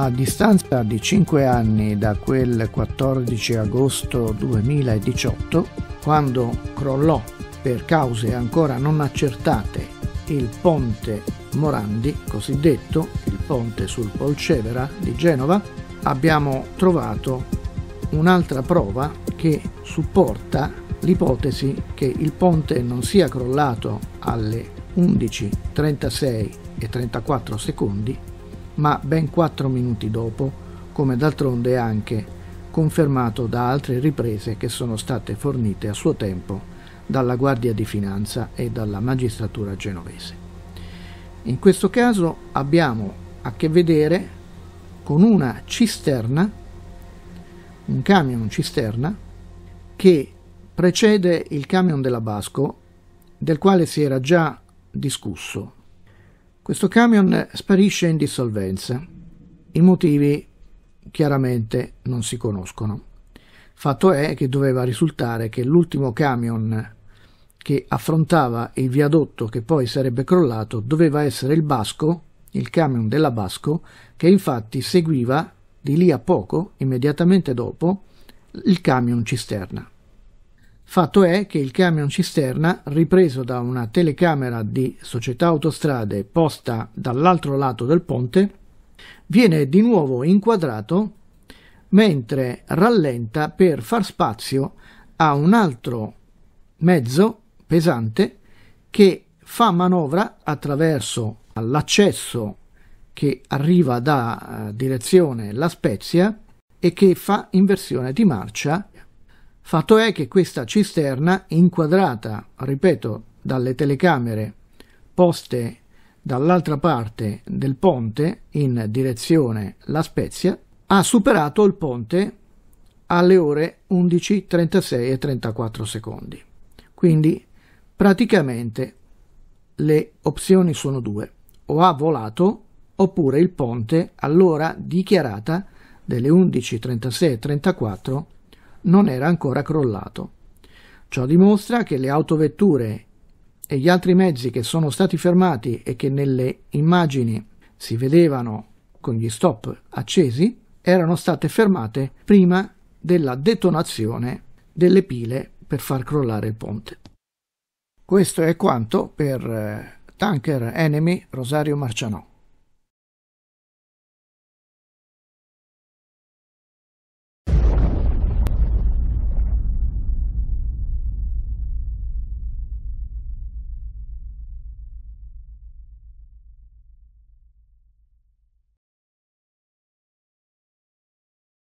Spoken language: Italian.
A distanza di 5 anni da quel 14 agosto 2018, quando crollò per cause ancora non accertate il ponte Morandi, cosiddetto il ponte sul Polcevera di Genova, abbiamo trovato un'altra prova che supporta l'ipotesi che il ponte non sia crollato alle 11.36 e 34 secondi, ma ben 4 minuti dopo, come d'altronde anche confermato da altre riprese che sono state fornite a suo tempo dalla Guardia di Finanza e dalla magistratura genovese. In questo caso abbiamo a che vedere con una cisterna, un camion cisterna, che precede il camion della Basco, del quale si era già discusso. Questo camion sparisce in dissolvenza. I motivi chiaramente non si conoscono. Fatto è che doveva risultare che l'ultimo camion che affrontava il viadotto che poi sarebbe crollato doveva essere il Basco, il camion della Basco, che infatti seguiva di lì a poco, immediatamente dopo, il camion cisterna. Fatto è che il camion cisterna, ripreso da una telecamera di società autostrade posta dall'altro lato del ponte, viene di nuovo inquadrato mentre rallenta per far spazio a un altro mezzo pesante che fa manovra attraverso l'accesso che arriva da uh, direzione La Spezia e che fa inversione di marcia. Fatto è che questa cisterna, inquadrata, ripeto, dalle telecamere poste dall'altra parte del ponte in direzione La Spezia, ha superato il ponte alle ore 11.36 e 34 secondi. Quindi Praticamente le opzioni sono due, o ha volato oppure il ponte all'ora dichiarata delle 11.36.34 non era ancora crollato. Ciò dimostra che le autovetture e gli altri mezzi che sono stati fermati e che nelle immagini si vedevano con gli stop accesi erano state fermate prima della detonazione delle pile per far crollare il ponte. Questo è quanto per eh, Tanker Enemy Rosario Marcianò.